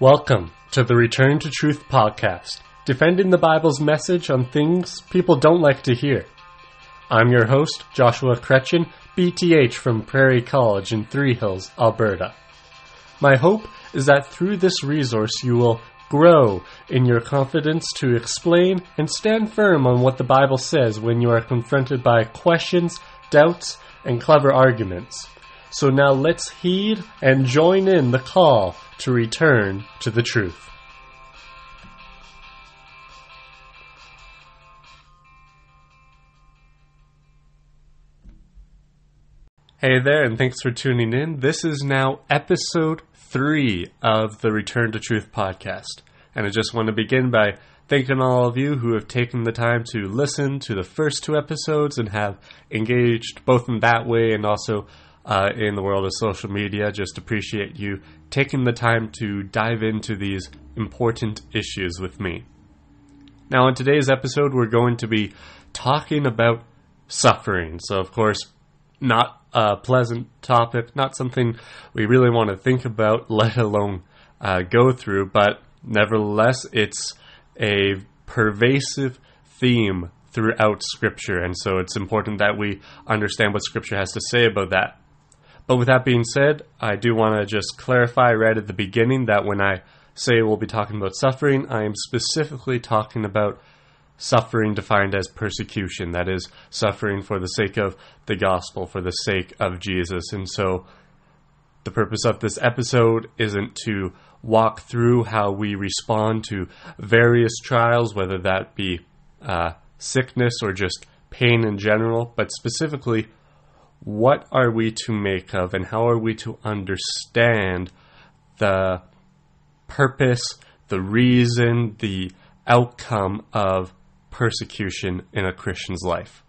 Welcome to the Return to Truth podcast, defending the Bible's message on things people don't like to hear. I'm your host, Joshua Kretchen, BTH from Prairie College in Three Hills, Alberta. My hope is that through this resource you will grow in your confidence to explain and stand firm on what the Bible says when you are confronted by questions, doubts, and clever arguments. So now let's heed and join in the call to return to the truth. Hey there, and thanks for tuning in. This is now episode three of the Return to Truth podcast. And I just want to begin by thanking all of you who have taken the time to listen to the first two episodes and have engaged both in that way and also uh, in the world of social media. Just appreciate you taking the time to dive into these important issues with me. Now, in today's episode, we're going to be talking about suffering. So, of course, not a pleasant topic, not something we really want to think about, let alone uh, go through, but nevertheless, it's a pervasive theme throughout Scripture, and so it's important that we understand what Scripture has to say about that. But with that being said, I do want to just clarify right at the beginning that when I say we'll be talking about suffering, I am specifically talking about suffering defined as persecution. That is, suffering for the sake of the gospel, for the sake of Jesus. And so, the purpose of this episode isn't to walk through how we respond to various trials, whether that be uh, sickness or just pain in general, but specifically, what are we to make of and how are we to understand the purpose, the reason, the outcome of persecution in a Christian's life.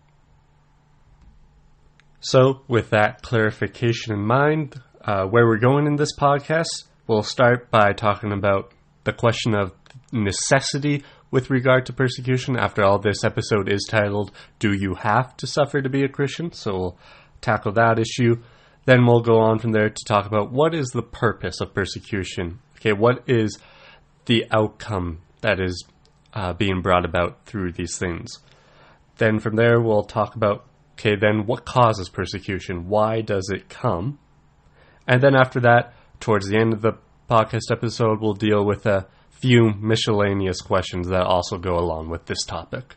So, with that clarification in mind, uh, where we're going in this podcast, we'll start by talking about the question of necessity with regard to persecution. After all, this episode is titled, Do You Have to Suffer to Be a Christian? So, we'll tackle that issue. Then we'll go on from there to talk about what is the purpose of persecution. Okay, what is the outcome that is uh, being brought about through these things. Then from there, we'll talk about okay, then what causes persecution? Why does it come? And then after that, towards the end of the podcast episode, we'll deal with a few miscellaneous questions that also go along with this topic.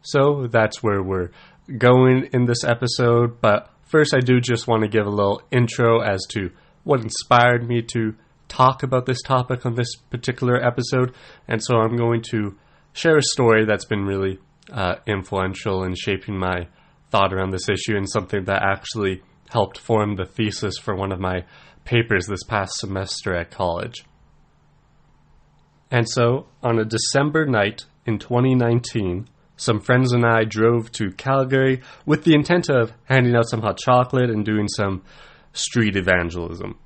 So that's where we're going in this episode. But first, I do just want to give a little intro as to what inspired me to talk about this topic on this particular episode, and so I'm going to share a story that's been really uh, influential in shaping my thought around this issue and something that actually helped form the thesis for one of my papers this past semester at college. And so, on a December night in 2019, some friends and I drove to Calgary with the intent of handing out some hot chocolate and doing some street evangelism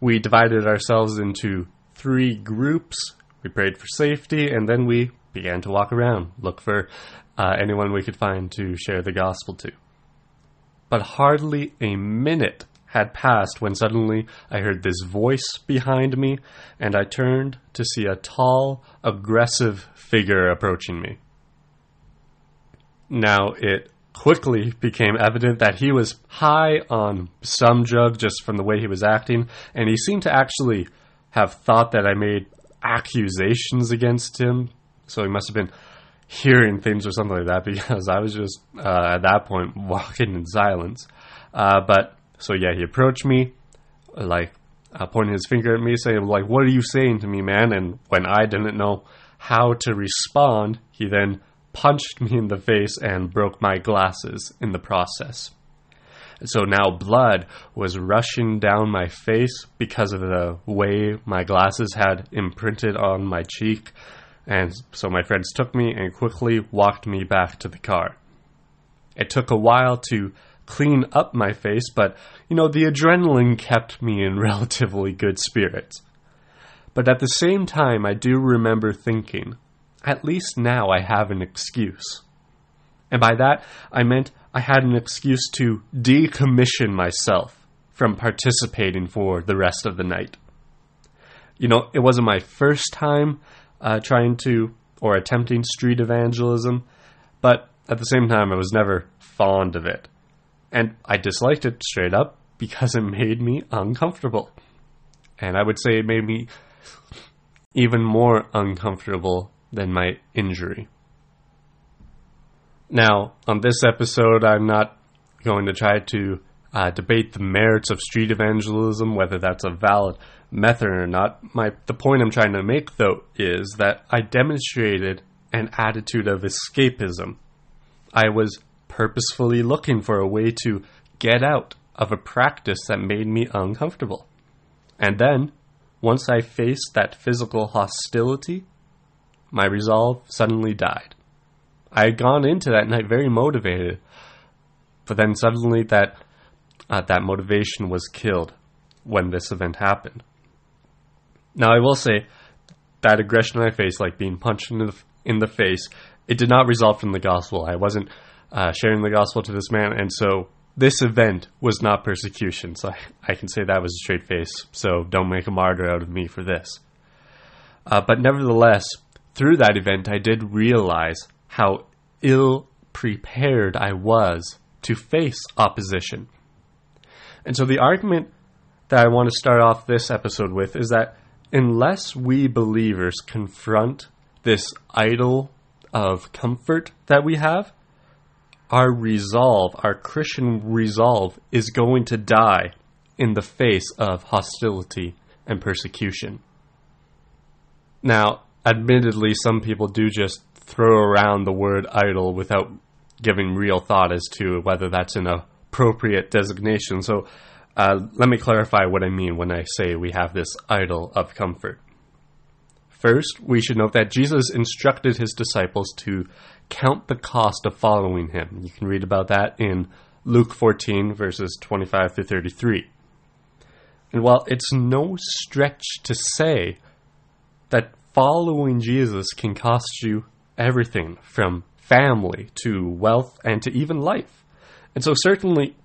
we divided ourselves into three groups. We prayed for safety, and then we began to walk around, look for uh, anyone we could find to share the gospel to. But hardly a minute had passed when suddenly I heard this voice behind me, and I turned to see a tall, aggressive figure approaching me. Now, it quickly became evident that he was high on some drug just from the way he was acting, and he seemed to actually have thought that I made accusations against him. So he must have been hearing things or something like that because I was just uh, at that point walking in silence. Uh, but so yeah, he approached me, like uh, pointing his finger at me, saying like, "What are you saying to me, man?" And when I didn't know how to respond, he then punched me in the face and broke my glasses in the process. So now blood was rushing down my face because of the way my glasses had imprinted on my cheek. And so my friends took me and quickly walked me back to the car. It took a while to clean up my face, but you know, the adrenaline kept me in relatively good spirits. But at the same time, I do remember thinking, at least now I have an excuse. And by that, I meant I had an excuse to decommission myself from participating for the rest of the night. you know, it wasn't my first time uh, trying to or attempting street evangelism, but at the same time, I was never fond of it. And I disliked it straight up because it made me uncomfortable. And I would say it made me even more uncomfortable than my injury. Now, on this episode, I'm not going to try to uh, debate the merits of street evangelism, whether that's a valid method or not. My the point I'm trying to make, though, is that I demonstrated an attitude of escapism. I was purposefully looking for a way to get out of a practice that made me uncomfortable. And then, once I faced that physical hostility, my resolve suddenly died. I had gone into that night very motivated, but then suddenly that uh, that motivation was killed when this event happened. Now, I will say that aggression I faced, like being punched in the, in the face, it did not result from the gospel. I wasn't uh, sharing the gospel to this man, and so this event was not persecution. So I, I can say that was a straight face. So don't make a martyr out of me for this. Uh, but nevertheless, through that event, I did realize how ill prepared I was to face opposition. And so the argument that I want to start off this episode with is that unless we believers confront this idol of comfort that we have, our resolve, our Christian resolve, is going to die in the face of hostility and persecution. Now, admittedly, some people do just throw around the word idol without giving real thought as to whether that's an appropriate designation. So, uh, let me clarify what I mean when I say we have this idol of comfort. First, we should note that Jesus instructed his disciples to count the cost of following him. You can read about that in Luke 14, verses 25 to 33. And while it's no stretch to say that following Jesus can cost you everything from family to wealth and to even life. And so, certainly,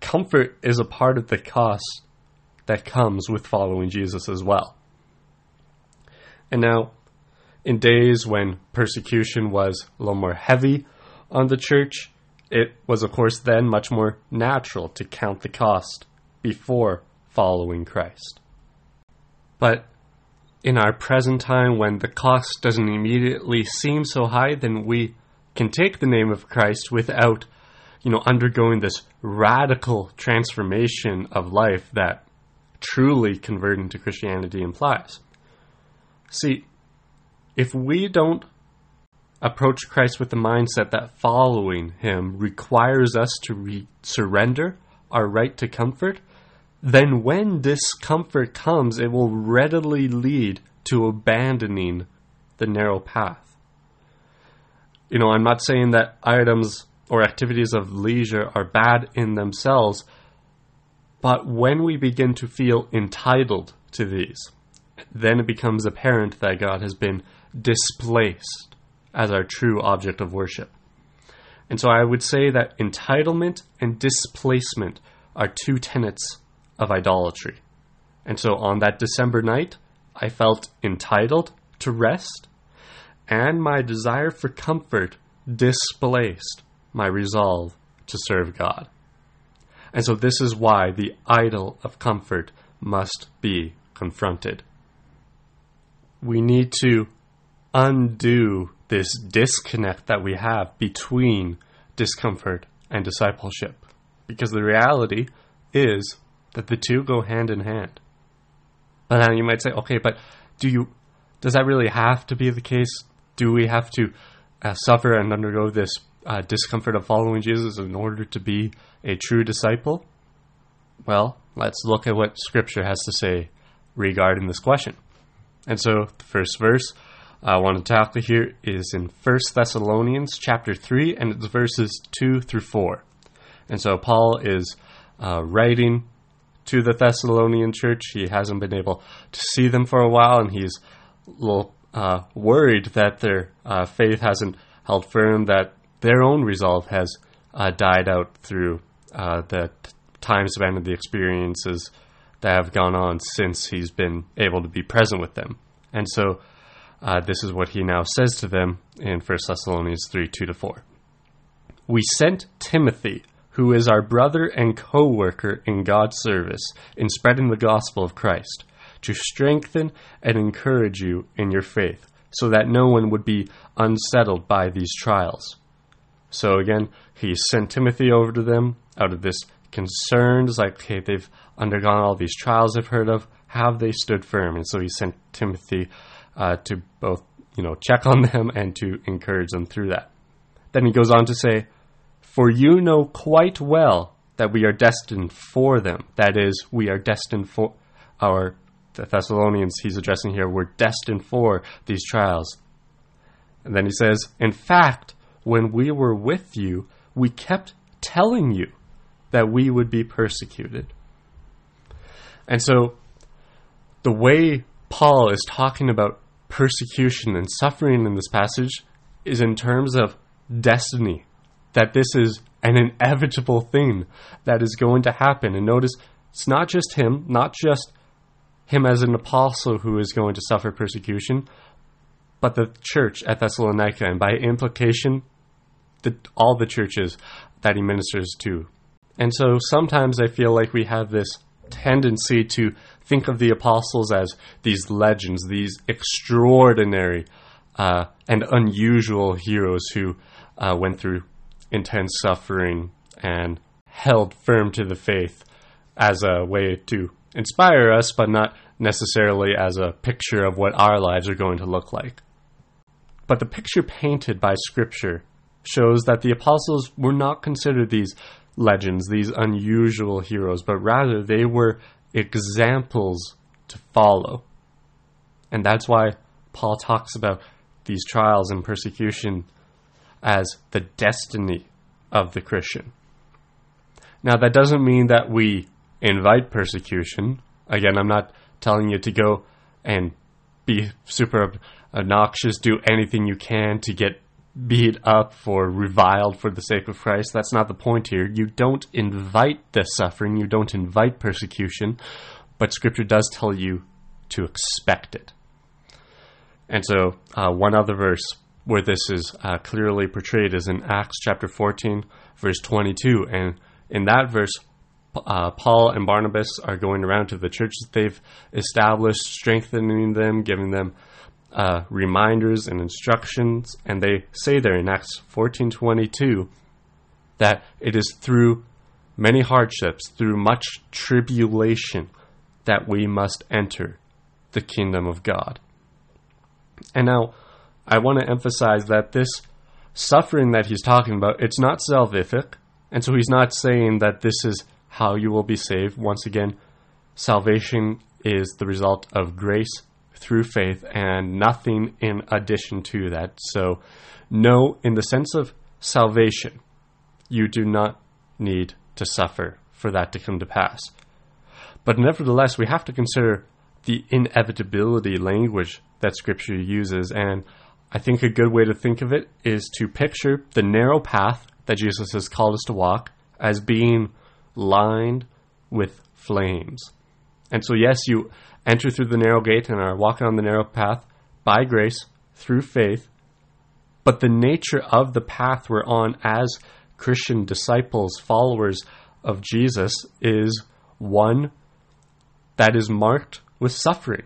comfort is a part of the cost that comes with following Jesus as well. And now, in days when persecution was a little more heavy on the church, it was, of course, then much more natural to count the cost before following Christ. But in our present time, when the cost doesn't immediately seem so high, then we can take the name of Christ without, you know, undergoing this radical transformation of life that truly converting to Christianity implies. See, if we don't approach Christ with the mindset that following him requires us to re- surrender our right to comfort, then when discomfort comes, it will readily lead to abandoning the narrow path. You know, I'm not saying that items or activities of leisure are bad in themselves, but when we begin to feel entitled to these, then it becomes apparent that God has been displaced as our true object of worship. And so I would say that entitlement and displacement are two tenets of idolatry. And so on that December night, I felt entitled to rest, and my desire for comfort displaced my resolve to serve God. And so this is why the idol of comfort must be confronted we need to undo this disconnect that we have between discomfort and discipleship. Because the reality is that the two go hand in hand. But now you might say, okay, but do you does that really have to be the case? Do we have to uh, suffer and undergo this uh, discomfort of following Jesus in order to be a true disciple? Well, let's look at what Scripture has to say regarding this question. And so the first verse I want to tackle here is in First Thessalonians chapter 3, and it's verses 2 through 4. And so Paul is uh, writing to the Thessalonian church. He hasn't been able to see them for a while, and he's a little uh, worried that their uh, faith hasn't held firm, that their own resolve has uh, died out through uh, the time span of the experiences that have gone on since he's been able to be present with them. And so uh, this is what he now says to them in 1 Thessalonians 3 2 to 4. We sent Timothy, who is our brother and co worker in God's service in spreading the gospel of Christ, to strengthen and encourage you in your faith, so that no one would be unsettled by these trials. So again, he sent Timothy over to them out of this concern. It's like, okay, they've undergone all these trials I've heard of. Have they stood firm? And so he sent Timothy uh, to both, you know, check on them and to encourage them through that. Then he goes on to say, For you know quite well that we are destined for them. That is, we are destined for our the Thessalonians he's addressing here, we're destined for these trials. And then he says, In fact, when we were with you, we kept telling you that we would be persecuted. And so the way Paul is talking about persecution and suffering in this passage is in terms of destiny, that this is an inevitable thing that is going to happen. And notice, it's not just him, not just him as an apostle who is going to suffer persecution, but the church at Thessalonica, and by implication, the, all the churches that he ministers to. And so sometimes I feel like we have this tendency to think of the apostles as these legends, these extraordinary uh, and unusual heroes who uh, went through intense suffering and held firm to the faith as a way to inspire us, but not necessarily as a picture of what our lives are going to look like. But the picture painted by Scripture shows that the apostles were not considered these legends, these unusual heroes, but rather they were examples to follow. And that's why Paul talks about these trials and persecution as the destiny of the Christian. Now, that doesn't mean that we invite persecution. Again, I'm not telling you to go and be super obnoxious, do anything you can to get beat up or reviled for the sake of Christ. That's not the point here. You don't invite the suffering, you don't invite persecution, but Scripture does tell you to expect it. And so, uh, one other verse where this is uh, clearly portrayed is in Acts chapter 14, verse 22. And in that verse, uh, Paul and Barnabas are going around to the churches they've established, strengthening them, giving them uh, reminders and instructions, and they say there in Acts 14:22 that it is through many hardships, through much tribulation, that we must enter the kingdom of God. And now, I want to emphasize that this suffering that he's talking about, it's not salvific, and so he's not saying that this is how you will be saved. Once again, salvation is the result of grace through faith and nothing in addition to that. So, no, in the sense of salvation, you do not need to suffer for that to come to pass. But nevertheless, we have to consider the inevitability language that Scripture uses. And I think a good way to think of it is to picture the narrow path that Jesus has called us to walk as being lined with flames. And so, yes, you enter through the narrow gate and are walking on the narrow path by grace through faith. But the nature of the path we're on as Christian disciples, followers of Jesus, is one that is marked with suffering.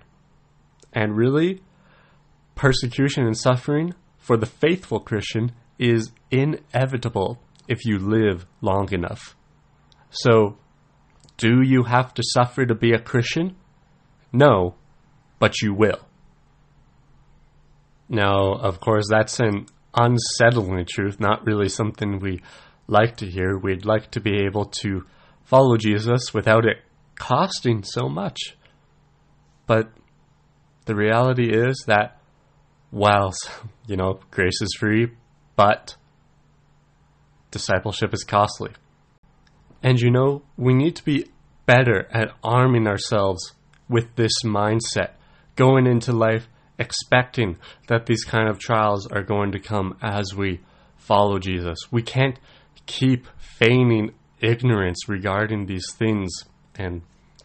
And really, persecution and suffering for the faithful Christian is inevitable if you live long enough. So, do you have to suffer to be a Christian? No, but you will. Now, of course, that's an unsettling truth, not really something we like to hear. We'd like to be able to follow Jesus without it costing so much. But the reality is that while, you know, grace is free, but discipleship is costly. And you know, we need to be better at arming ourselves with this mindset, going into life expecting that these kind of trials are going to come as we follow Jesus. We can't keep feigning ignorance regarding these things and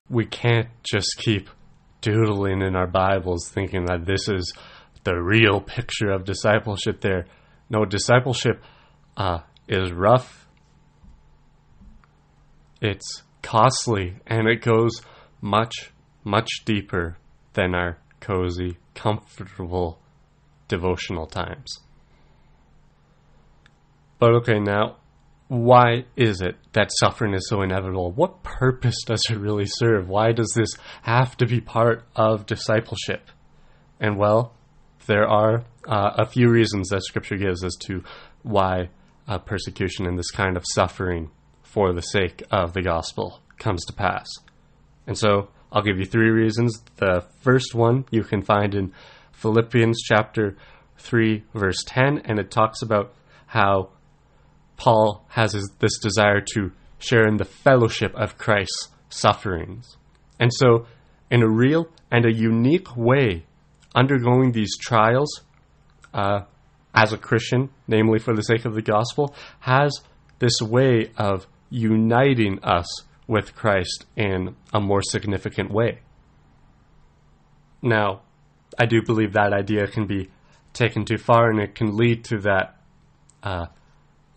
we can't just keep doodling in our Bibles thinking that this is the real picture of discipleship there. No, discipleship uh, is rough, it's costly, and it goes much, much deeper than our cozy, comfortable devotional times. But okay, now, why is it that suffering is so inevitable? What purpose does it really serve? Why does this have to be part of discipleship? And well, there are uh, a few reasons that Scripture gives as to why uh, persecution and this kind of suffering for the sake of the gospel comes to pass. And so I'll give you three reasons. The first one you can find in Philippians chapter 3, verse 10, and it talks about how Paul has his, this desire to share in the fellowship of Christ's sufferings. And so, in a real and a unique way, undergoing these trials uh, as a Christian, namely for the sake of the gospel, has this way of uniting us with Christ in a more significant way. Now, I do believe that idea can be taken too far and it can lead to that uh,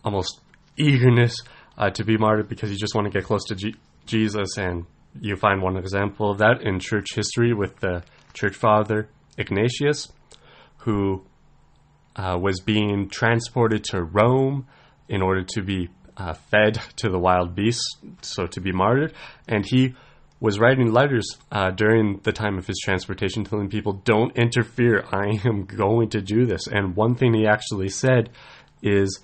almost eagerness uh, to be martyred because you just want to get close to G- Jesus. And you find one example of that in church history with the church father Ignatius, who uh, was being transported to Rome in order to be uh, fed to the wild beasts, so to be martyred. And he was writing letters uh, during the time of his transportation telling people, Don't interfere, I am going to do this. And one thing he actually said is,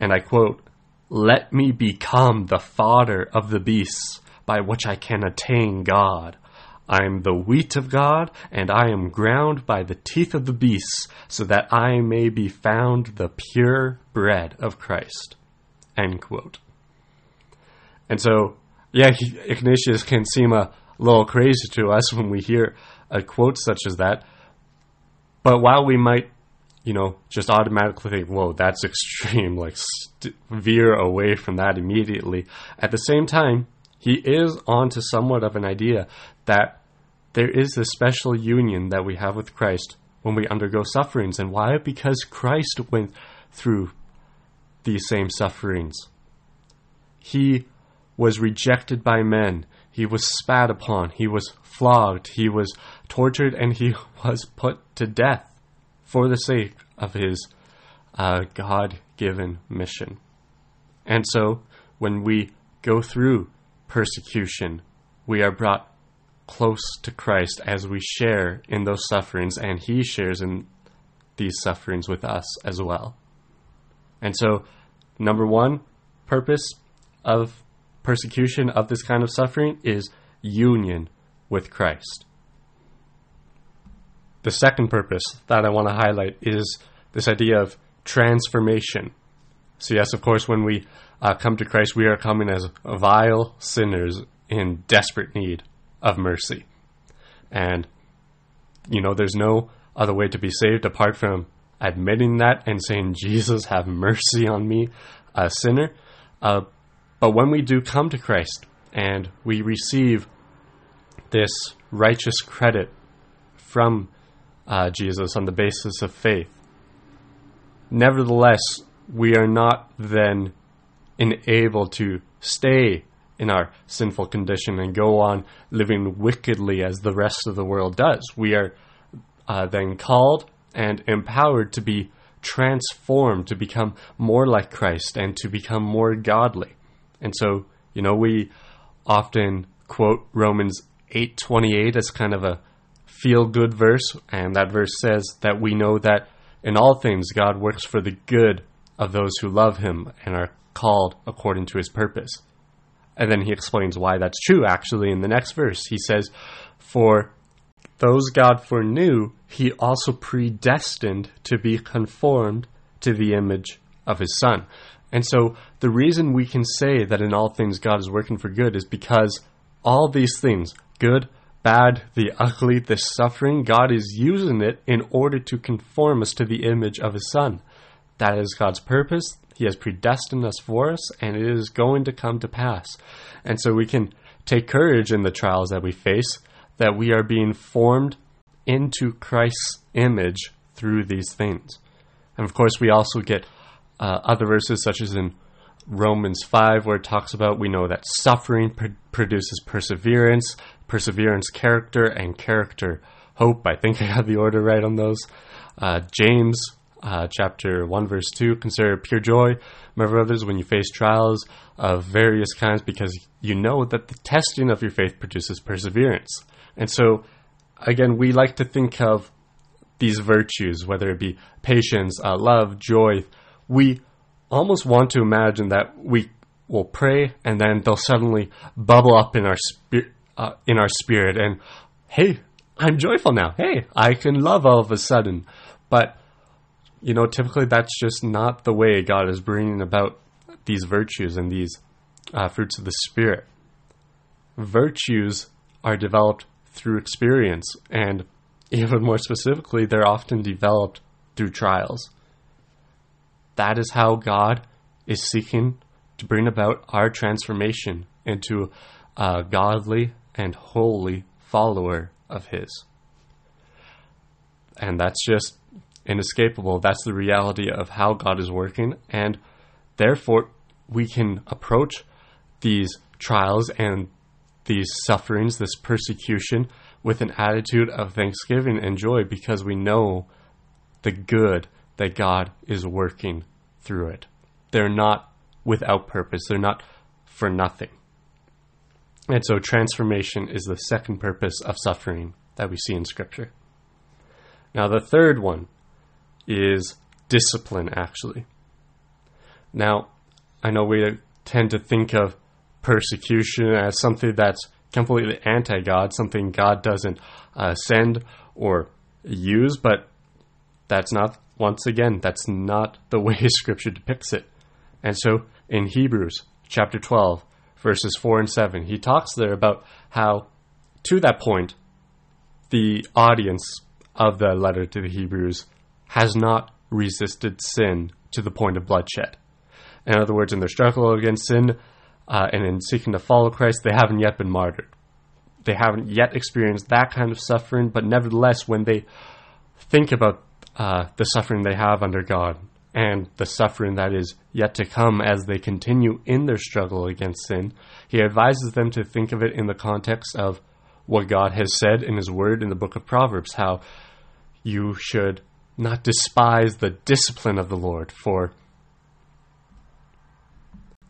and I quote, Let me become the fodder of the beasts by which I can attain God. I am the wheat of God, and I am ground by the teeth of the beasts, so that I may be found the pure bread of Christ. End quote. And so, yeah, Ignatius can seem a little crazy to us when we hear a quote such as that. But while we might, you know, just automatically think, whoa, that's extreme, like st- veer away from that immediately, at the same time, he is onto somewhat of an idea that there is a special union that we have with Christ when we undergo sufferings. And why? Because Christ went through these same sufferings. He was rejected by men. He was spat upon. He was flogged. He was tortured and he was put to death for the sake of his uh, God given mission. And so, when we go through persecution, we are brought close to Christ as we share in those sufferings, and He shares in these sufferings with us as well. And so, number one purpose of persecution of this kind of suffering is union with Christ. The second purpose that I want to highlight is this idea of transformation. So, yes, of course, when we uh, come to Christ, we are coming as vile sinners in desperate need of mercy. And, you know, there's no other way to be saved apart from admitting that and saying, Jesus, have mercy on me, a sinner. Uh, but when we do come to Christ and we receive this righteous credit from uh, Jesus on the basis of faith, nevertheless, we are not then enabled to stay in our sinful condition and go on living wickedly as the rest of the world does. We are uh, then called and empowered to be transformed, to become more like Christ and to become more godly. And so, you know, we often quote Romans 8:28 as kind of a feel good verse, and that verse says that we know that in all things God works for the good of those who love him and are called according to his purpose. And then he explains why that's true, actually, in the next verse. He says, For those God foreknew, he also predestined to be conformed to the image of his Son. And so the reason we can say that in all things God is working for good is because all these things, good, bad, the ugly, the suffering, God is using it in order to conform us to the image of his Son. That is God's purpose. He has predestined us for us, and it is going to come to pass. And so we can take courage in the trials that we face, that we are being formed into Christ's image through these things. And of course, we also get uh, other verses, such as in Romans 5, where it talks about we know that suffering pr- produces perseverance, perseverance, character, and character, hope. I think I have the order right on those. Uh, James uh, chapter 1, verse 2 Consider pure joy, my brothers, when you face trials of various kinds, because you know that the testing of your faith produces perseverance. And so, again, we like to think of these virtues, whether it be patience, uh, love, joy. We almost want to imagine that we will pray and then they'll suddenly bubble up in our spirit, uh, in our spirit, and hey, I'm joyful now. Hey, I can love all of a sudden. But you know, typically that's just not the way God is bringing about these virtues and these uh, fruits of the Spirit. Virtues are developed through experience, and even more specifically, they're often developed through trials. That is how God is seeking to bring about our transformation into a godly and holy follower of His. And that's just inescapable. That's the reality of how God is working. And therefore, we can approach these trials and these sufferings, this persecution, with an attitude of thanksgiving and joy because we know the good that God is working through it. They're not without purpose, they're not for nothing. And so, transformation is the second purpose of suffering that we see in Scripture. Now, the third one is discipline, actually. Now, I know we tend to think of persecution as something that's completely anti God, something God doesn't uh, send or use, but that's not, once again, that's not the way Scripture depicts it. And so in Hebrews chapter 12, verses 4 and 7, he talks there about how, to that point, the audience of the letter to the Hebrews has not resisted sin to the point of bloodshed. In other words, in their struggle against sin uh, and in seeking to follow Christ, they haven't yet been martyred. They haven't yet experienced that kind of suffering, but nevertheless, when they think about uh, the suffering they have under God and the suffering that is yet to come as they continue in their struggle against sin, he advises them to think of it in the context of what God has said in His Word in the book of Proverbs, how you should not despise the discipline of the Lord, for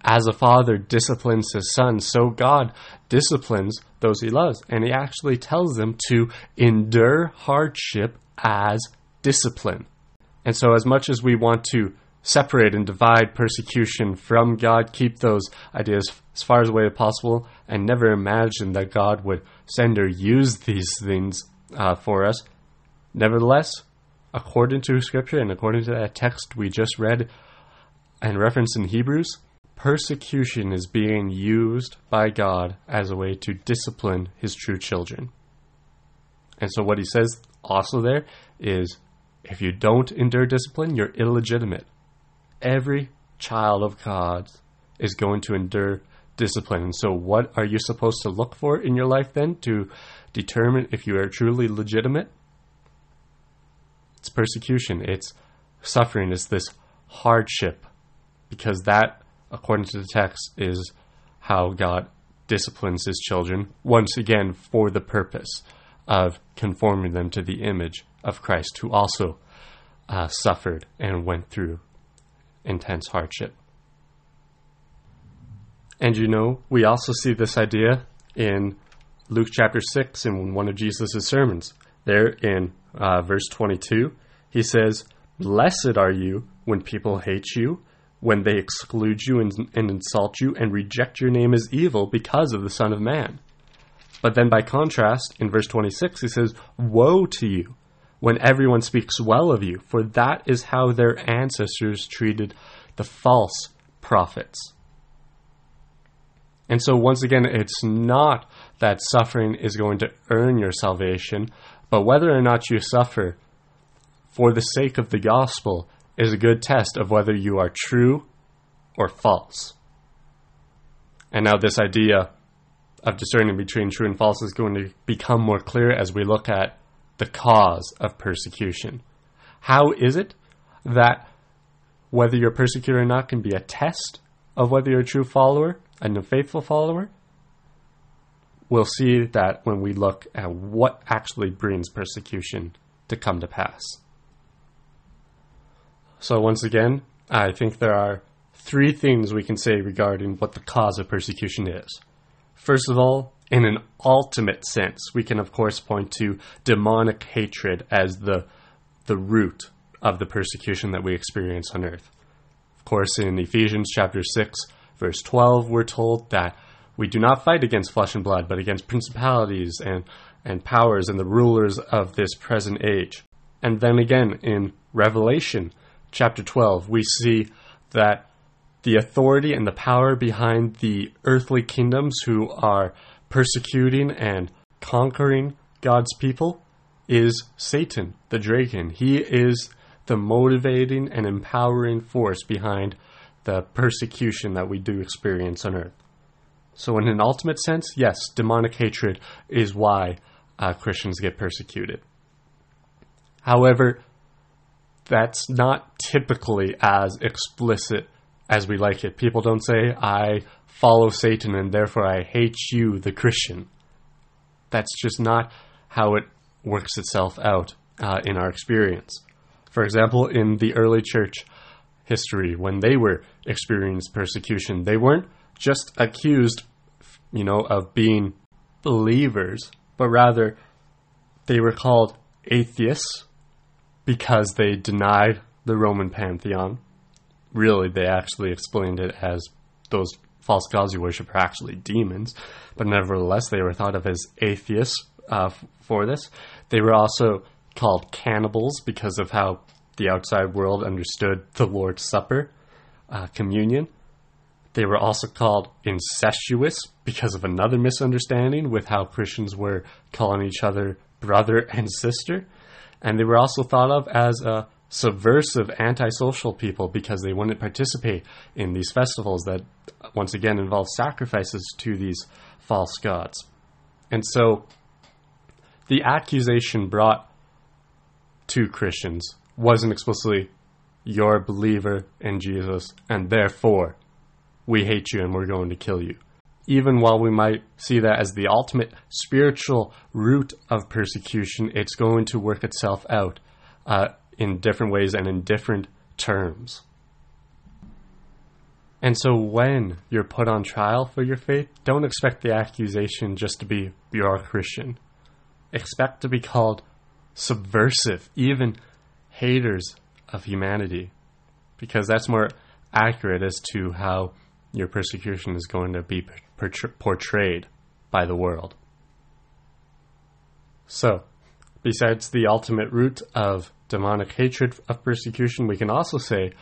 as a father disciplines his son, so God disciplines those he loves. And he actually tells them to endure hardship as discipline. And so, as much as we want to separate and divide persecution from God, keep those ideas as far away as possible, and never imagine that God would send or use these things uh, for us. Nevertheless, according to Scripture and according to that text we just read and referenced in Hebrews, persecution is being used by God as a way to discipline his true children. And so, what he says also there is if you don't endure discipline, you're illegitimate. Every child of God is going to endure discipline. And so, what are you supposed to look for in your life then to determine if you are truly legitimate? It's persecution, it's suffering, it's this hardship, because that, according to the text, is how God disciplines his children, once again for the purpose of conforming them to the image of Christ, who also uh, suffered and went through intense hardship. And you know, we also see this idea in Luke chapter 6 in one of Jesus' sermons. There in uh, verse 22, he says, Blessed are you when people hate you, when they exclude you and, and insult you and reject your name as evil because of the Son of Man. But then by contrast, in verse 26, he says, Woe to you when everyone speaks well of you, for that is how their ancestors treated the false prophets. And so, once again, it's not that suffering is going to earn your salvation, but whether or not you suffer for the sake of the gospel is a good test of whether you are true or false. And now, this idea of discerning between true and false is going to become more clear as we look at the cause of persecution. How is it that whether you're persecuted or not can be a test of whether you're a true follower and a faithful follower? We'll see that when we look at what actually brings persecution to come to pass. So, once again, I think there are three things we can say regarding what the cause of persecution is. First of all, in an ultimate sense, we can of course point to demonic hatred as the the root of the persecution that we experience on earth. Of course, in Ephesians chapter 6, verse 12, we're told that we do not fight against flesh and blood, but against principalities and, and powers and the rulers of this present age. And then again in Revelation chapter 12, we see that the authority and the power behind the earthly kingdoms who are persecuting and conquering God's people is Satan, the dragon. He is the motivating and empowering force behind the persecution that we do experience on earth. So, in an ultimate sense, yes, demonic hatred is why uh, Christians get persecuted. However, that's not typically as explicit as we like it. People don't say, I follow Satan and therefore I hate you, the Christian. That's just not how it works itself out uh, in our experience. For example, in the early church history, when they were experiencing persecution, they weren't just accused, you know, of being believers, but rather they were called atheists because they denied the Roman pantheon. Really, they actually explained it as those false gods you worship are actually demons, but nevertheless, they were thought of as atheists uh, for this. They were also called cannibals because of how the outside world understood the Lord's Supper, uh, communion. They were also called incestuous because of another misunderstanding with how Christians were calling each other brother and sister. And they were also thought of as a subversive, antisocial people because they wouldn't participate in these festivals that, once again, involve sacrifices to these false gods. And so the accusation brought to Christians wasn't explicitly, you're a believer in Jesus, and therefore we hate you and we're going to kill you. Even while we might see that as the ultimate spiritual root of persecution, it's going to work itself out uh, in different ways and in different terms. And so when you're put on trial for your faith, don't expect the accusation just to be you're a Christian. Expect to be called subversive, even haters of humanity, because that's more accurate as to how your persecution is going to be portrayed by the world. So, besides the ultimate root of demonic hatred of persecution, we can also say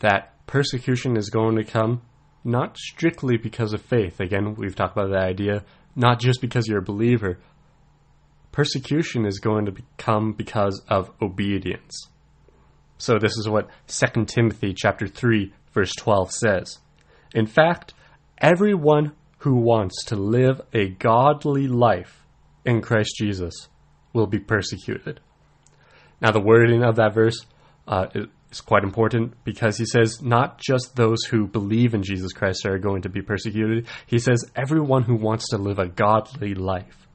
that persecution is going to come not strictly because of faith. Again, we've talked about the idea not just because you're a believer. Persecution is going to come because of obedience. So this is what 2 Timothy chapter 3 verse 12 says. In fact, everyone who wants to live a godly life in Christ Jesus will be persecuted. Now, the wording of that verse uh, is quite important because he says not just those who believe in Jesus Christ are going to be persecuted. He says everyone who wants to live a godly life.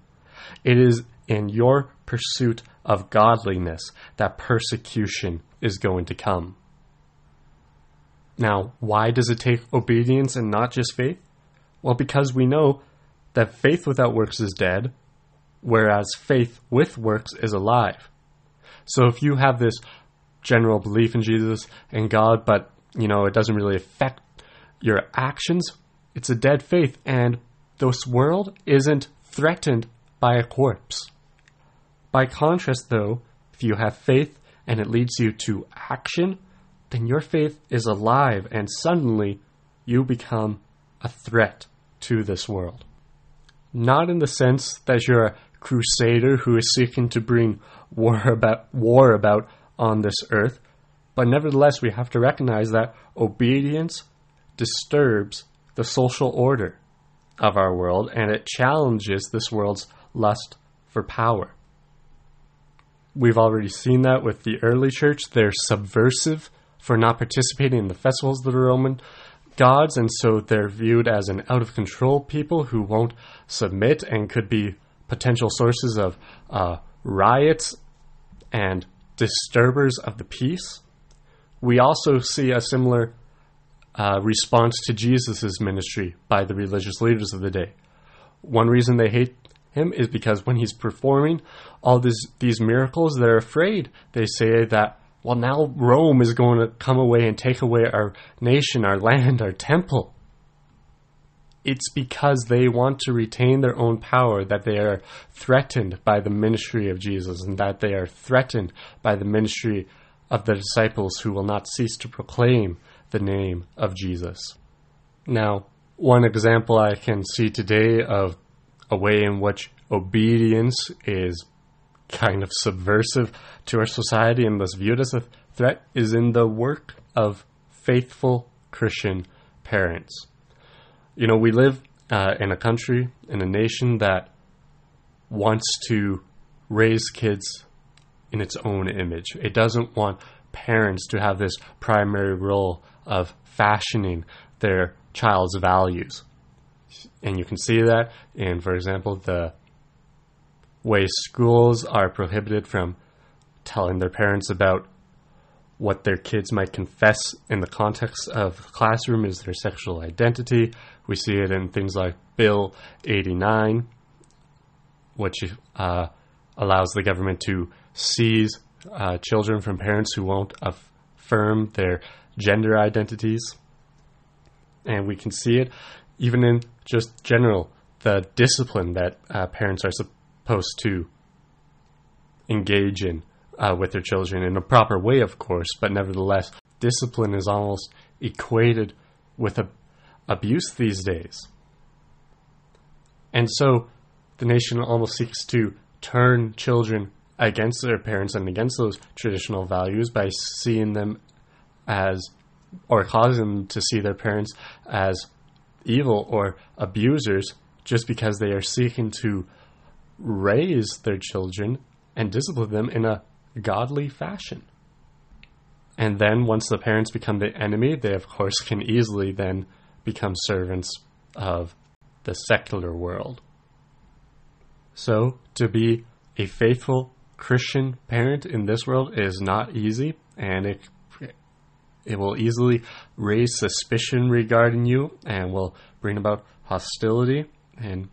It is in your pursuit of godliness that persecution is going to come. Now, why does it take obedience and not just faith? Well, because we know that faith without works is dead, whereas faith with works is alive. So if you have this general belief in Jesus and God, but you know it doesn't really affect your actions, it's a dead faith, and this world isn't threatened by a corpse. By contrast, though, if you have faith and it leads you to action, then your faith is alive, and suddenly you become a threat to this world. Not in the sense that you're a crusader who is seeking to bring war about war about on this earth, but nevertheless we have to recognize that obedience disturbs the social order. of our world and it challenges this world's lust for power. We've already seen that with the early church. They're subversive for not participating in the festivals of the Roman gods, and so they're viewed as an out of control people who won't submit and could be potential sources of uh, riots and disturbers of the peace. We also see a similar uh, response to Jesus' ministry by the religious leaders of the day. One reason they hate him is because when he's performing all this, these miracles, they're afraid. They say that, well, now Rome is going to come away and take away our nation, our land, our temple. It's because they want to retain their own power that they are threatened by the ministry of Jesus and that they are threatened by the ministry of the disciples who will not cease to proclaim the name of Jesus. Now, one example I can see today of a way in which obedience is kind of subversive to our society and thus viewed as a threat is in the work of faithful Christian parents. You know, we live uh, in a country, in a nation that wants to raise kids in its own image. It doesn't want parents to have this primary role of fashioning their child's values. And you can see that in, for example, the way schools are prohibited from telling their parents about what their kids might confess in the context of the classroom is their sexual identity. We see it in things like Bill 89, which uh, allows the government to seize uh, children from parents who won't affirm their gender identities. And we can see it even in just general the discipline that uh, parents are supposed to engage in uh, with their children in a proper way, of course, but nevertheless, discipline is almost equated with abuse these days. And so the nation almost seeks to turn children against their parents and against those traditional values by seeing them as, or causing them to see their parents as evil or abusers just because they are seeking to raise their children and discipline them in a godly fashion. And then once the parents become the enemy, they of course can easily then become servants of the secular world. So, to be a faithful Christian parent in this world is not easy, and it it will easily raise suspicion regarding you and will bring about hostility. And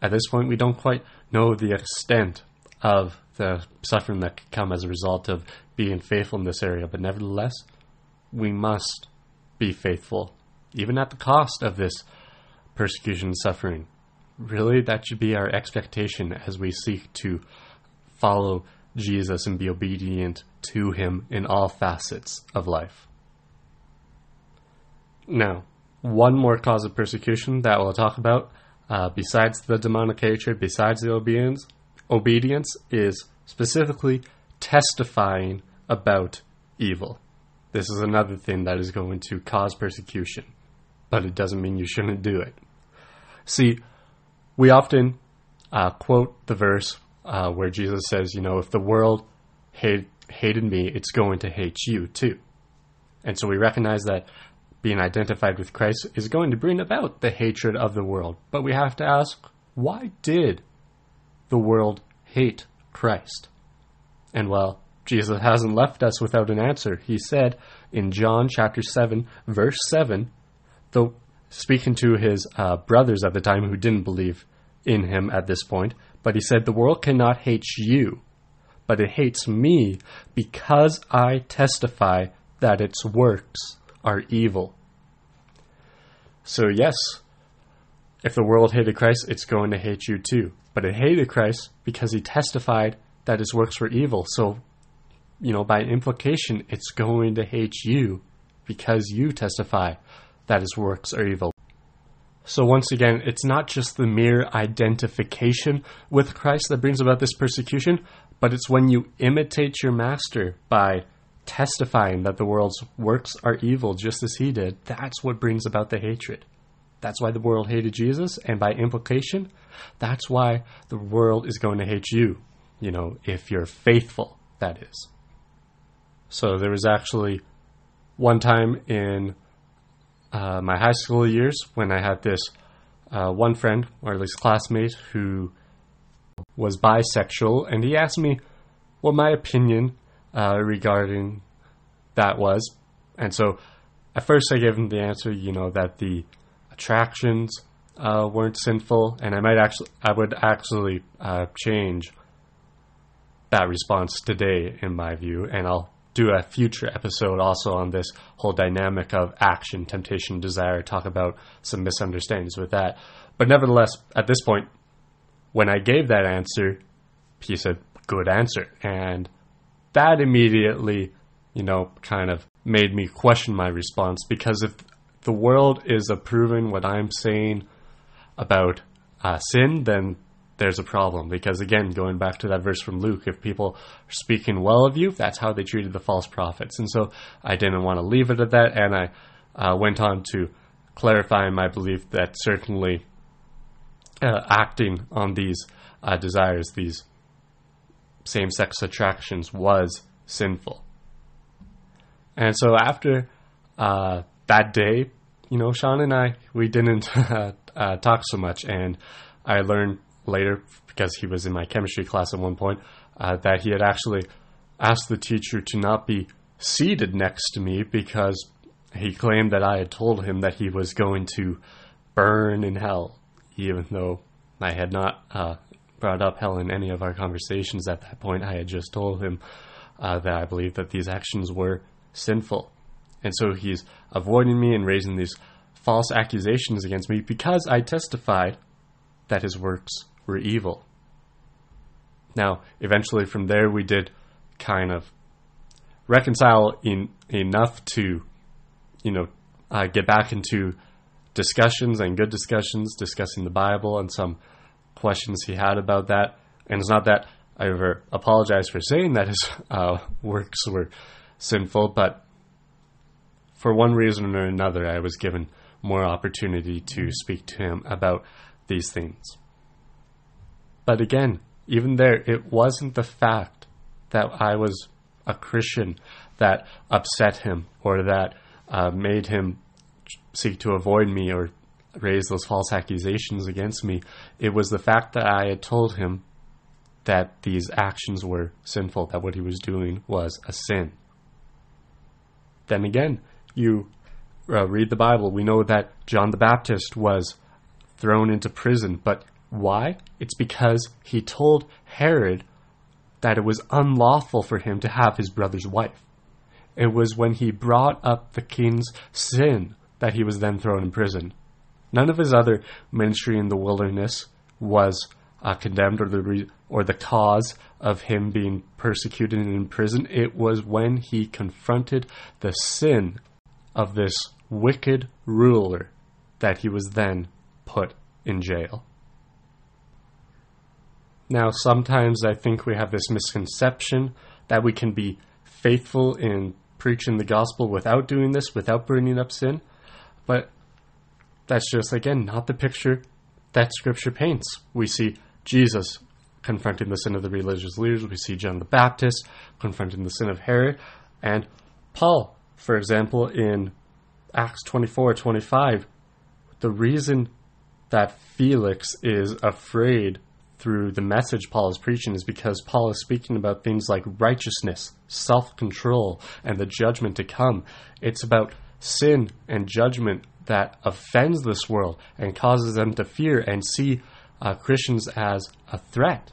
at this point, we don't quite know the extent of the suffering that could come as a result of being faithful in this area. But nevertheless, we must be faithful, even at the cost of this persecution and suffering. Really, that should be our expectation as we seek to follow Jesus and be obedient to him in all facets of life. Now, one more cause of persecution that we'll talk about, uh, besides the demonic hatred, besides the obedience, obedience is specifically testifying about evil. This is another thing that is going to cause persecution, but it doesn't mean you shouldn't do it. See, we often uh, quote the verse uh, where Jesus says, you know, if the world hate, hated me, it's going to hate you too. And so we recognize that being identified with Christ is going to bring about the hatred of the world. But we have to ask, why did the world hate Christ? And well, Jesus hasn't left us without an answer. He said in John chapter 7, verse 7, though speaking to his uh, brothers at the time who didn't believe in him at this point, but he said, The world cannot hate you, but it hates me because I testify that its works are evil. So, yes, if the world hated Christ, it's going to hate you too. But it hated Christ because he testified that his works were evil. So, you know, by implication, it's going to hate you because you testify that his works are evil. So, once again, it's not just the mere identification with Christ that brings about this persecution, but it's when you imitate your master by testifying that the world's works are evil just as he did, that's what brings about the hatred. That's why the world hated Jesus, and by implication, that's why the world is going to hate you, you know, if you're faithful, that is. So there was actually one time in uh, my high school years when I had this uh, one friend, or at least classmate, who was bisexual, and he asked me what my opinion uh, regarding that was. And so at first I gave him the answer, you know, that the attractions uh, weren't sinful, and I might actually, I would actually uh, change that response today, in my view, and I'll do a future episode also on this whole dynamic of action, temptation, desire, talk about some misunderstandings with that. But nevertheless, at this point, when I gave that answer, he said, good answer. And that immediately, you know, kind of made me question my response because if the world is approving what I'm saying about uh, sin, then there's a problem. Because again, going back to that verse from Luke, if people are speaking well of you, that's how they treated the false prophets. And so I didn't want to leave it at that, and I uh, went on to clarify my belief that certainly uh, acting on these uh, desires, these same sex attractions, was sinful. And so after uh, that day, you know, Sean and I, we didn't uh, talk so much. And I learned later, because he was in my chemistry class at one point, uh, that he had actually asked the teacher to not be seated next to me because he claimed that I had told him that he was going to burn in hell, even though I had not uh, brought up hell in any of our conversations at that point. I had just told him uh, that I believed that these actions were sinful. And so he's avoiding me and raising these false accusations against me because I testified that his works were evil. Now, eventually from there, we did kind of reconcile in enough to, you know, uh, get back into discussions and good discussions, discussing the Bible and some questions he had about that. And it's not that I ever apologized for saying that his uh, works were sinful, but for one reason or another, I was given more opportunity to speak to him about these things. But again, even there, it wasn't the fact that I was a Christian that upset him or that uh, made him seek to avoid me or raise those false accusations against me. It was the fact that I had told him that these actions were sinful, that what he was doing was a sin. Then again, you uh, read the Bible, we know that John the Baptist was thrown into prison. But why? It's because he told Herod that it was unlawful for him to have his brother's wife. It was when he brought up the king's sin that he was then thrown in prison. None of his other ministry in the wilderness was uh, condemned or the re- or the cause of him being persecuted and in prison. It was when he confronted the sin of this wicked ruler that he was then put in jail. Now, sometimes I think we have this misconception that we can be faithful in preaching the gospel without doing this, without bringing up sin. But that's just, again, not the picture that Scripture paints. We see Jesus confronting the sin of the religious leaders, we see John the Baptist confronting the sin of Herod, and Paul, for example, in Acts 24 25, the reason that Felix is afraid through the message Paul is preaching is because Paul is speaking about things like righteousness, self control, and the judgment to come. It's about sin and judgment that offends this world and causes them to fear and see uh, Christians as a threat.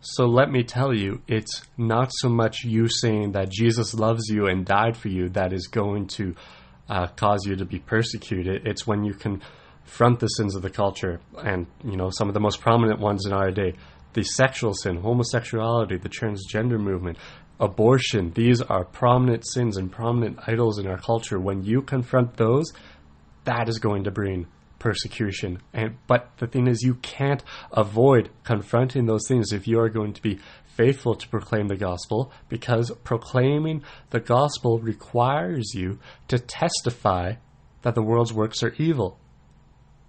So let me tell you, it's not so much you saying that Jesus loves you and died for you that is going to uh, cause you to be persecuted. It's when you confront the sins of the culture, and you know some of the most prominent ones in our day: the sexual sin, homosexuality, the transgender movement, abortion. These are prominent sins and prominent idols in our culture. When you confront those, that is going to bring persecution. And but the thing is, you can't avoid confronting those things if you are going to be faithful to proclaim the gospel, because proclaiming the gospel requires you to testify that the world's works are evil.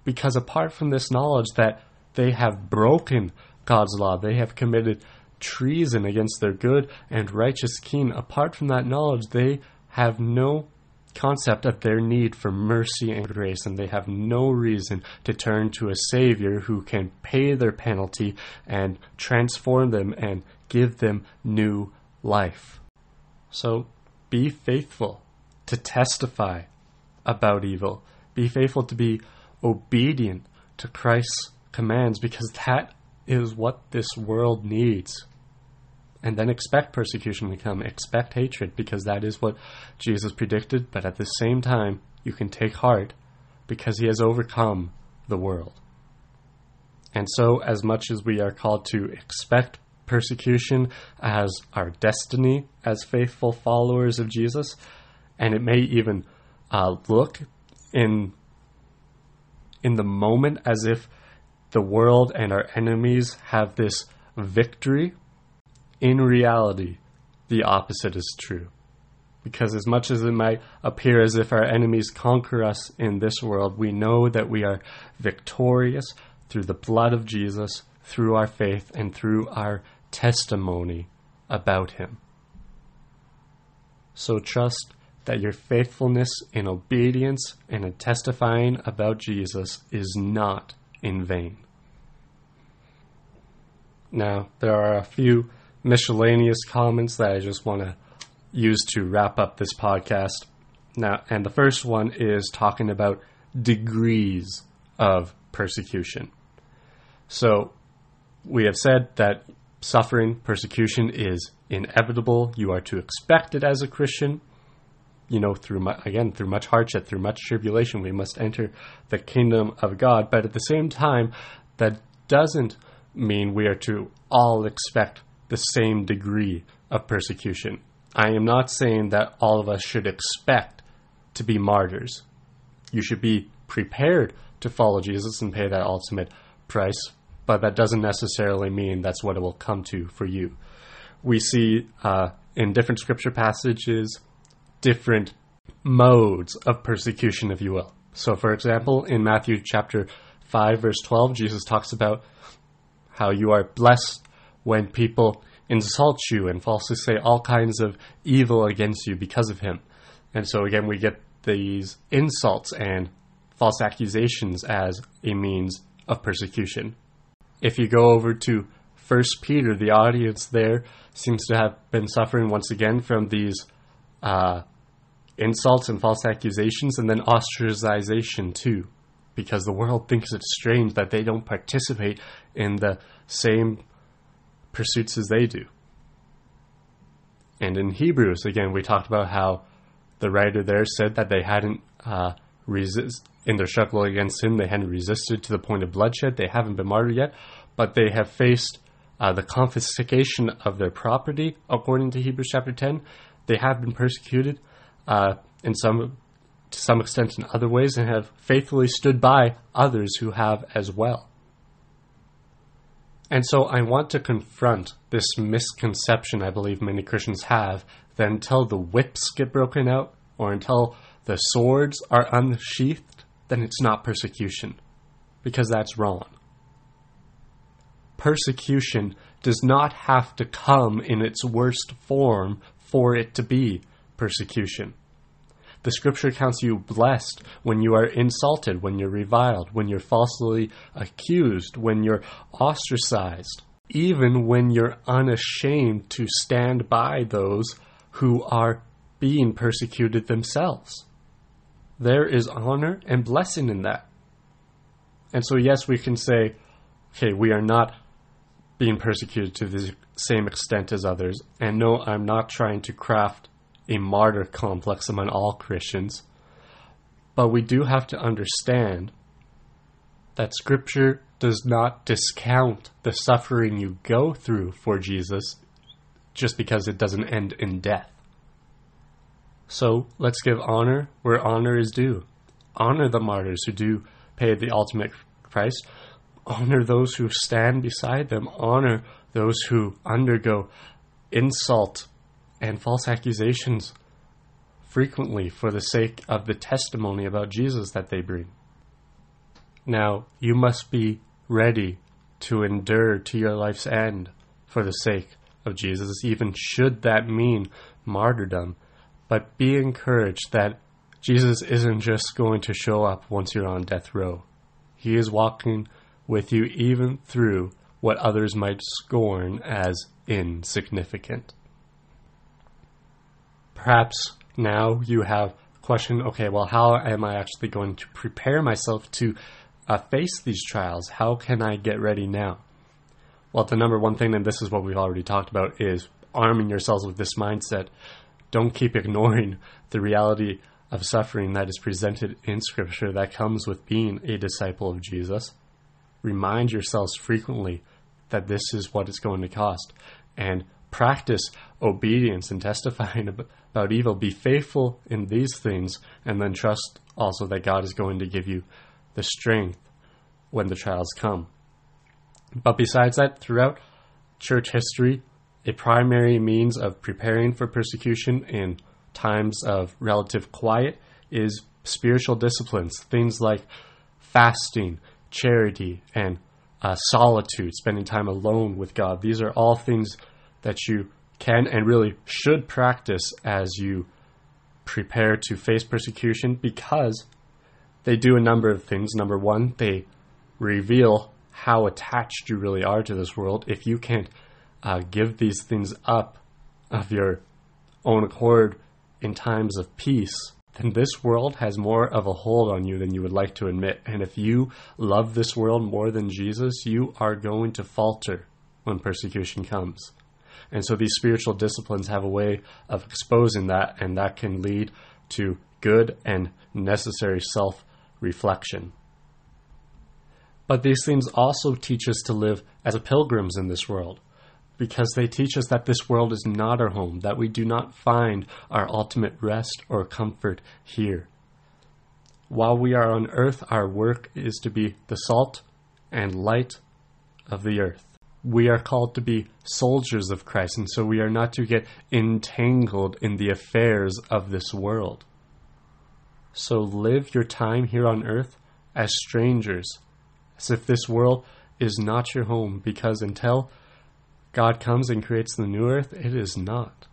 Because apart from this knowledge that they have broken God's law, they have committed treason against their good and righteous king, apart from that knowledge, they have no concept of their need for mercy and grace, and they have no reason to turn to a Savior who can pay their penalty and transform them and give them new life. So be faithful to testify about evil. Be faithful to be obedient to Christ's commands because that is what this world needs. And then expect persecution to come, expect hatred because that is what Jesus predicted, but at the same time, you can take heart because he has overcome the world. And so, as much as we are called to expect persecution as our destiny as faithful followers of Jesus, and it may even uh, look in in the moment as if the world and our enemies have this victory. In reality, the opposite is true. Because as much as it might appear as if our enemies conquer us in this world, we know that we are victorious through the blood of Jesus, through our faith, and through our testimony about him. So trust that your faithfulness in obedience and in testifying about Jesus is not in vain. Now, there are a few miscellaneous comments that I just want to use to wrap up this podcast. Now, and the first one is talking about degrees of persecution. So, we have said that suffering, persecution is inevitable. You are to expect it as a Christian. You know, through again, through much hardship, through much tribulation, we must enter the kingdom of God. But at the same time, that doesn't mean we are to all expect the same degree of persecution. I am not saying that all of us should expect to be martyrs. You should be prepared to follow Jesus and pay that ultimate price but that doesn't necessarily mean that's what it will come to for you. We see uh, in different scripture passages different modes of persecution, if you will. So, for example, in Matthew chapter 5, verse 12, Jesus talks about how you are blessed when people insult you and falsely say all kinds of evil against you because of him. And so, again, we get these insults and false accusations as a means of persecution if you go over to First Peter, the audience there seems to have been suffering once again from these uh, insults and false accusations, and then ostracization too, because the world thinks it's strange that they don't participate in the same pursuits as they do. And in Hebrews, again, we talked about how the writer there said that they hadn't uh, in their struggle against him. They hadn't resisted to the point of bloodshed. They haven't been martyred yet, but they have faced uh, the confiscation of their property, according to Hebrews chapter 10. They have been persecuted uh, in some, to some extent in other ways and have faithfully stood by others who have as well. And so I want to confront this misconception I believe many Christians have that until the whips get broken out or until the swords are unsheathed, then it's not persecution, because that's wrong. Persecution does not have to come in its worst form for it to be persecution. The scripture counts you blessed when you are insulted, when you're reviled, when you're falsely accused, when you're ostracized, even when you're unashamed to stand by those who are being persecuted themselves. There is honor and blessing in that. And so, yes, we can say, okay, we are not being persecuted to the same extent as others. And no, I'm not trying to craft a martyr complex among all Christians. But we do have to understand that Scripture does not discount the suffering you go through for Jesus just because it doesn't end in death. So let's give honor where honor is due. Honor the martyrs who do pay the ultimate price. Honor those who stand beside them. Honor those who undergo insult and false accusations frequently for the sake of the testimony about Jesus that they bring. Now, you must be ready to endure to your life's end for the sake of Jesus, even should that mean martyrdom. But be encouraged that Jesus isn't just going to show up once you're on death row. He is walking with you even through what others might scorn as insignificant. Perhaps now you have question okay well how am i actually going to prepare myself to uh, face these trials? How can i get ready now? Well the number one thing and this is what we've already talked about is arming yourselves with this mindset. Don't keep ignoring the reality of suffering that is presented in scripture that comes with being a disciple of jesus. Remind yourselves frequently that this is what it's going to cost. And practice obedience and testifying about evil. Be faithful in these things, and then trust also that God is going to give you the strength when the trials come. But besides that, throughout church history, a primary means of preparing for persecution in times of relative quiet is spiritual disciplines, things like fasting, charity, and uh, solitude, spending time alone with God. These are all things that you can and really should practice as you prepare to face persecution because they do a number of things. Number one, they reveal how attached you really are to this world. If you can't uh, give these things up of your own accord in times of peace, then this world has more of a hold on you than you would like to admit. And if you love this world more than Jesus, you are going to falter when persecution comes. And so these spiritual disciplines have a way of exposing that, and that can lead to good and necessary self reflection. But these things also teach us to live as pilgrims in this world, because they teach us that this world is not our home, that we do not find our ultimate rest or comfort here. While we are on earth, our work is to be the salt and light of the earth we are called to be soldiers of Christ, and so we are not to get entangled in the affairs of this world. So live your time here on earth as strangers, as if this world is not your home, because until God comes and creates the new earth, it is not.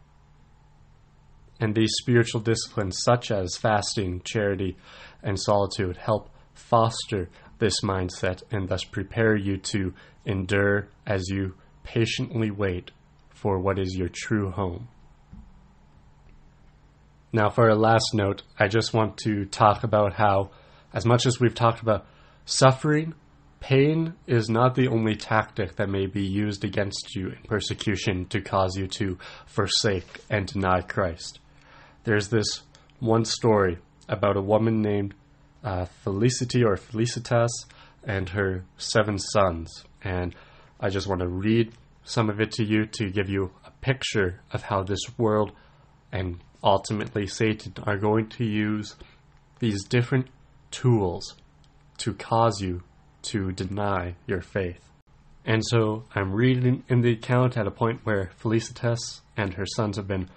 And these spiritual disciplines, such as fasting, charity, and solitude, help foster this mindset and thus prepare you to endure as you patiently wait for what is your true home. Now, for a last note, I just want to talk about how, as much as we've talked about suffering, pain is not the only tactic that may be used against you in persecution to cause you to forsake and deny Christ. There's this one story about a woman named uh, Felicity or Felicitas and her seven sons. And I just want to read some of it to you to give you a picture of how this world and ultimately Satan are going to use these different tools to cause you to deny your faith. And so I'm reading in the account at a point where Felicitas and her sons have been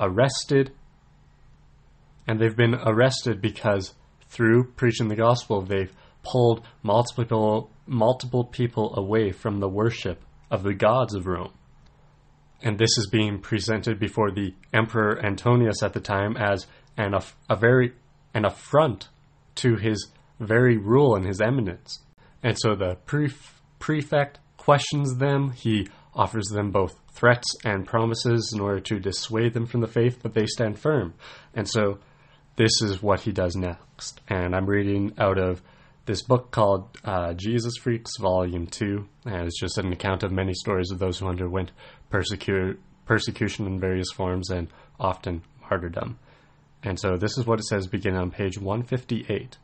arrested. And they've been arrested because through preaching the gospel, they've pulled multiple multiple people away from the worship of the gods of Rome. And this is being presented before the Emperor Antonius at the time as an a, a very an affront to his very rule and his eminence. And so the pref- prefect questions them. He offers them both threats and promises in order to dissuade them from the faith, but they stand firm. And so this is what he does next. And I'm reading out of this book called uh, Jesus Freaks, Volume 2. And it's just an account of many stories of those who underwent persecu- persecution in various forms and often martyrdom. And so this is what it says beginning on page 158.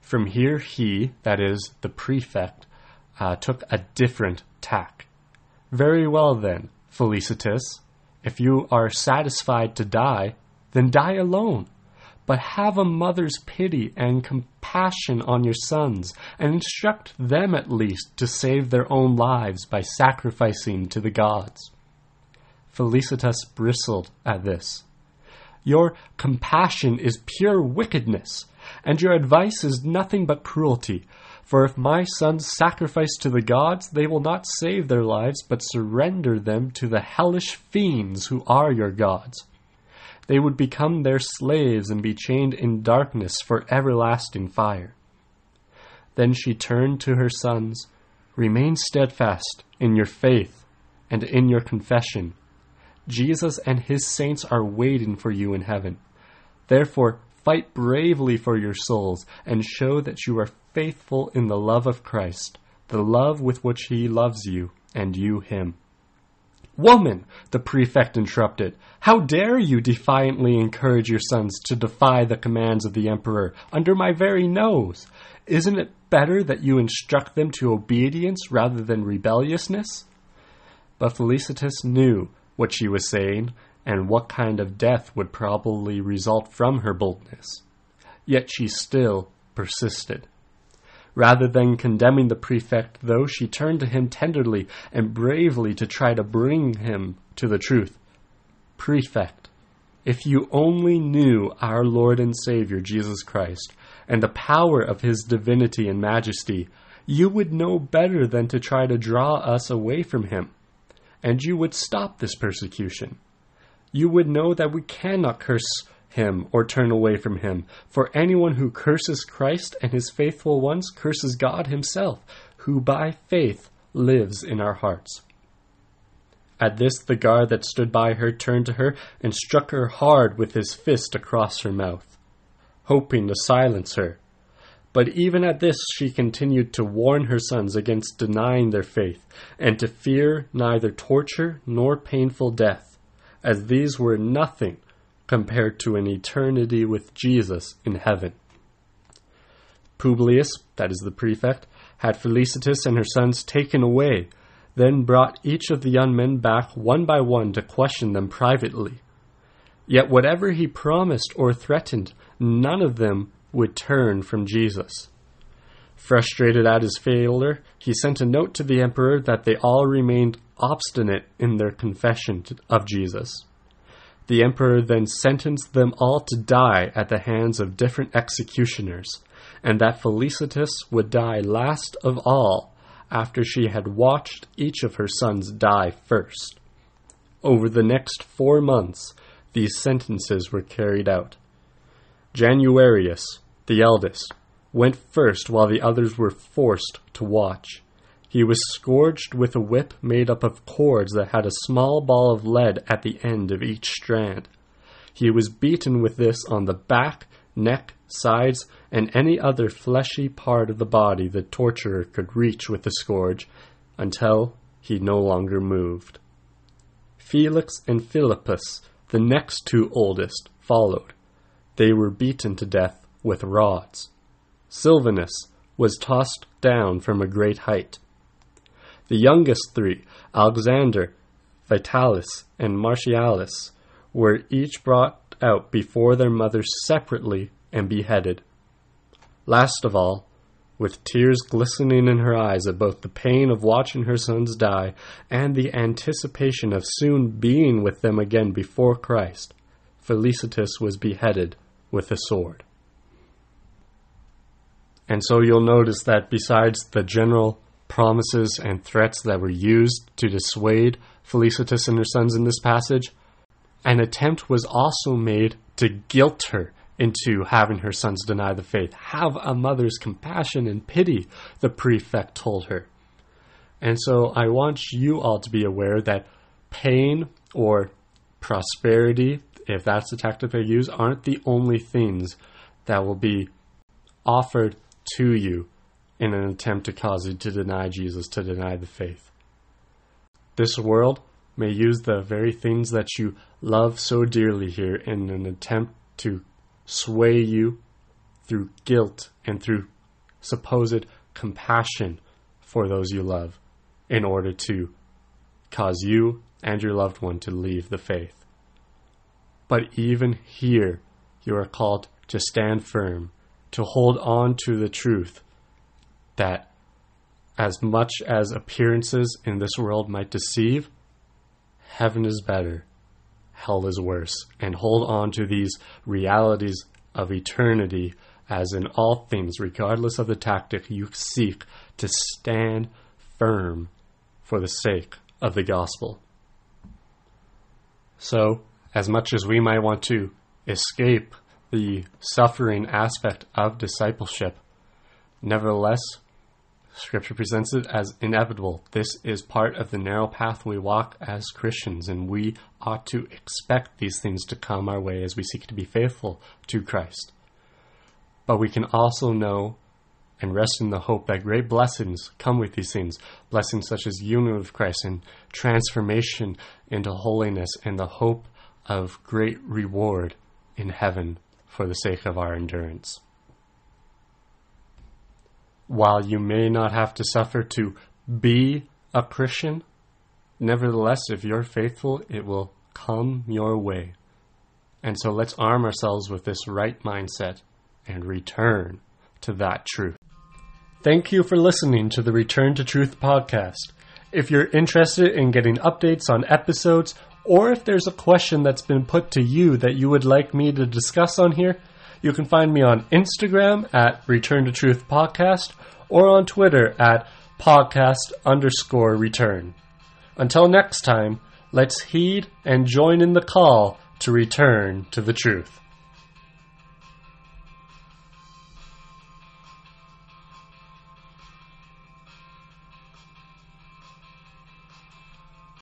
From here, he, that is, the prefect, uh, took a different tack. Very well then, Felicitas, if you are satisfied to die, then die alone but have a mother's pity and compassion on your sons, and instruct them at least to save their own lives by sacrificing to the gods. Felicitas bristled at this. Your compassion is pure wickedness, and your advice is nothing but cruelty. For if my sons sacrifice to the gods, they will not save their lives, but surrender them to the hellish fiends who are your gods. They would become their slaves and be chained in darkness for everlasting fire. Then she turned to her sons Remain steadfast in your faith and in your confession. Jesus and his saints are waiting for you in heaven. Therefore, fight bravely for your souls and show that you are faithful in the love of Christ, the love with which he loves you and you him. Woman, the prefect interrupted, how dare you defiantly encourage your sons to defy the commands of the emperor under my very nose? Isn't it better that you instruct them to obedience rather than rebelliousness? But Felicitas knew what she was saying and what kind of death would probably result from her boldness. Yet she still persisted. Rather than condemning the prefect, though, she turned to him tenderly and bravely to try to bring him to the truth. Prefect, if you only knew our Lord and Savior Jesus Christ and the power of his divinity and majesty, you would know better than to try to draw us away from him, and you would stop this persecution. You would know that we cannot curse him or turn away from him. For anyone who curses Christ and his faithful ones curses God himself, who by faith lives in our hearts. At this, the guard that stood by her turned to her and struck her hard with his fist across her mouth, hoping to silence her. But even at this, she continued to warn her sons against denying their faith, and to fear neither torture nor painful death, as these were nothing compared to an eternity with Jesus in heaven. Publius, that is the prefect, had Felicitas and her sons taken away, then brought each of the young men back one by one to question them privately. Yet whatever he promised or threatened, none of them would turn from Jesus. Frustrated at his failure, he sent a note to the emperor that they all remained obstinate in their confession of Jesus. The emperor then sentenced them all to die at the hands of different executioners, and that Felicitas would die last of all after she had watched each of her sons die first. Over the next four months, these sentences were carried out. Januarius, the eldest, went first while the others were forced to watch. He was scourged with a whip made up of cords that had a small ball of lead at the end of each strand. He was beaten with this on the back, neck, sides, and any other fleshy part of the body the torturer could reach with the scourge until he no longer moved. Felix and Philippus, the next two oldest, followed. They were beaten to death with rods. Sylvanus was tossed down from a great height. The youngest three, Alexander, Vitalis, and Martialis, were each brought out before their mothers separately and beheaded. Last of all, with tears glistening in her eyes at both the pain of watching her sons die and the anticipation of soon being with them again before Christ, Felicitas was beheaded with a sword. And so you'll notice that besides the general promises and threats that were used to dissuade Felicitas and her sons in this passage, an attempt was also made to guilt her into having her sons deny the faith. Have a mother's compassion and pity, the prefect told her. And so I want you all to be aware that pain or prosperity, if that's the tactic they use, aren't the only things that will be offered to you in an attempt to cause you to deny Jesus, to deny the faith. This world may use the very things that you love so dearly here in an attempt to sway you through guilt and through supposed compassion for those you love in order to cause you and your loved one to leave the faith. But even here, you are called to stand firm, to hold on to the truth that as much as appearances in this world might deceive, heaven is better. hell is worse, and hold on to these realities of eternity as in all things, regardless of the tactic you seek to stand firm for the sake of the gospel. So, as much as we might want to escape the suffering aspect of discipleship, nevertheless, Scripture presents it as inevitable. This is part of the narrow path we walk as Christians, and we ought to expect these things to come our way as we seek to be faithful to Christ. But we can also know and rest in the hope that great blessings come with these things. Blessings such as union with Christ and transformation into holiness and the hope of great reward in heaven for the sake of our endurance. While you may not have to suffer to be a Christian, nevertheless, if you're faithful, it will come your way. And so let's arm ourselves with this right mindset and return to that truth. Thank you for listening to the Return to Truth podcast. If you're interested in getting updates on episodes, or if there's a question that's been put to you that you would like me to discuss on here, you can find me on Instagram at Return to Truth Podcast or on Twitter at podcast underscore return. Until next time, let's heed and join in the call to return to the truth.